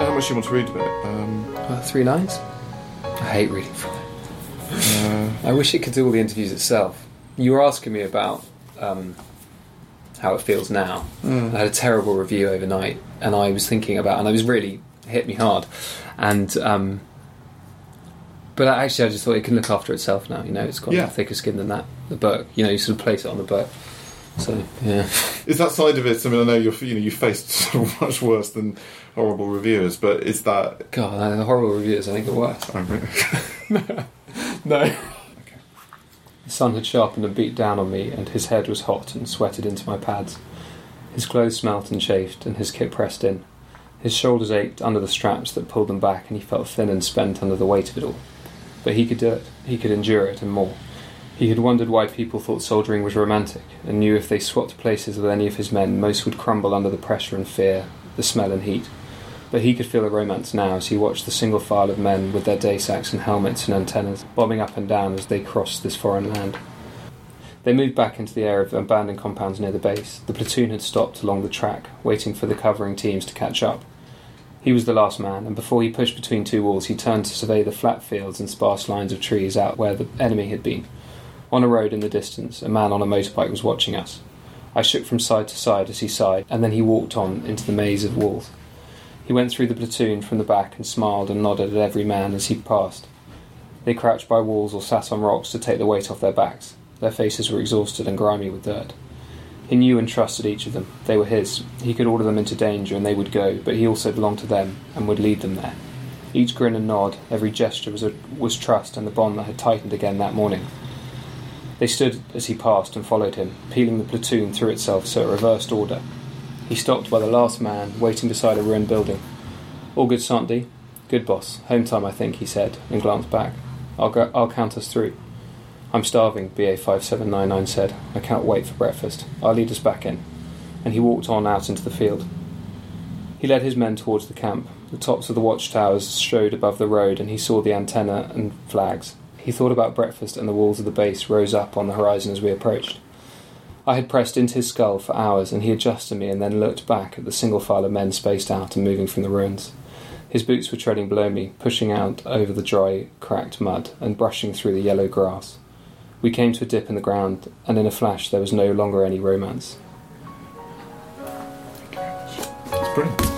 I don't know how much you want to read of it. Um, Uh, three lines. I hate reading from it. uh, I wish it could do all the interviews itself. You were asking me about um, how it feels now. mm. I had a terrible review overnight, and I was thinking about, and I was really hit me hard, and um, but actually, I just thought it can look after itself now. You know, it's got Yeah. thicker skin than that. The book, you know, you sort of place it on the book. So yeah, Is that side of it? I mean, I know you're you know you faced of much worse than horrible reviewers, but is that? God, the horrible reviews. I think are worse. Oh, mean, No. The sun had sharpened and beat down on me, and his head was hot and sweated into my pads. His clothes smelt and chafed, and his kit pressed in. His shoulders ached under the straps that pulled them back, and he felt thin and spent under the weight of it all. But he could do it. He could endure it, and more. He had wondered why people thought soldiering was romantic, and knew if they swapped places with any of his men, most would crumble under the pressure and fear, the smell and heat. But he could feel a romance now as he watched the single file of men with their day sacks and helmets and antennas bobbing up and down as they crossed this foreign land. They moved back into the area of abandoned compounds near the base. The platoon had stopped along the track, waiting for the covering teams to catch up. He was the last man, and before he pushed between two walls, he turned to survey the flat fields and sparse lines of trees out where the enemy had been. On a road in the distance, a man on a motorbike was watching us. I shook from side to side as he sighed, and then he walked on into the maze of walls. He went through the platoon from the back and smiled and nodded at every man as he passed. They crouched by walls or sat on rocks to take the weight off their backs. Their faces were exhausted and grimy with dirt. He knew and trusted each of them. They were his. He could order them into danger and they would go, but he also belonged to them and would lead them there. Each grin and nod, every gesture was, a, was trust and the bond that had tightened again that morning. They stood as he passed and followed him, peeling the platoon through itself so it reversed order. He stopped by the last man, waiting beside a ruined building. All good, Sandy? Good, boss. Home time, I think, he said, and glanced back. I'll, go, I'll count us through. I'm starving, BA 5799 said. I can't wait for breakfast. I'll lead us back in. And he walked on out into the field. He led his men towards the camp. The tops of the watchtowers showed above the road, and he saw the antenna and flags. He thought about breakfast, and the walls of the base rose up on the horizon as we approached. I had pressed into his skull for hours, and he adjusted me and then looked back at the single file of men spaced out and moving from the ruins. His boots were treading below me, pushing out over the dry, cracked mud and brushing through the yellow grass. We came to a dip in the ground, and in a flash there was no longer any romance. brilliant.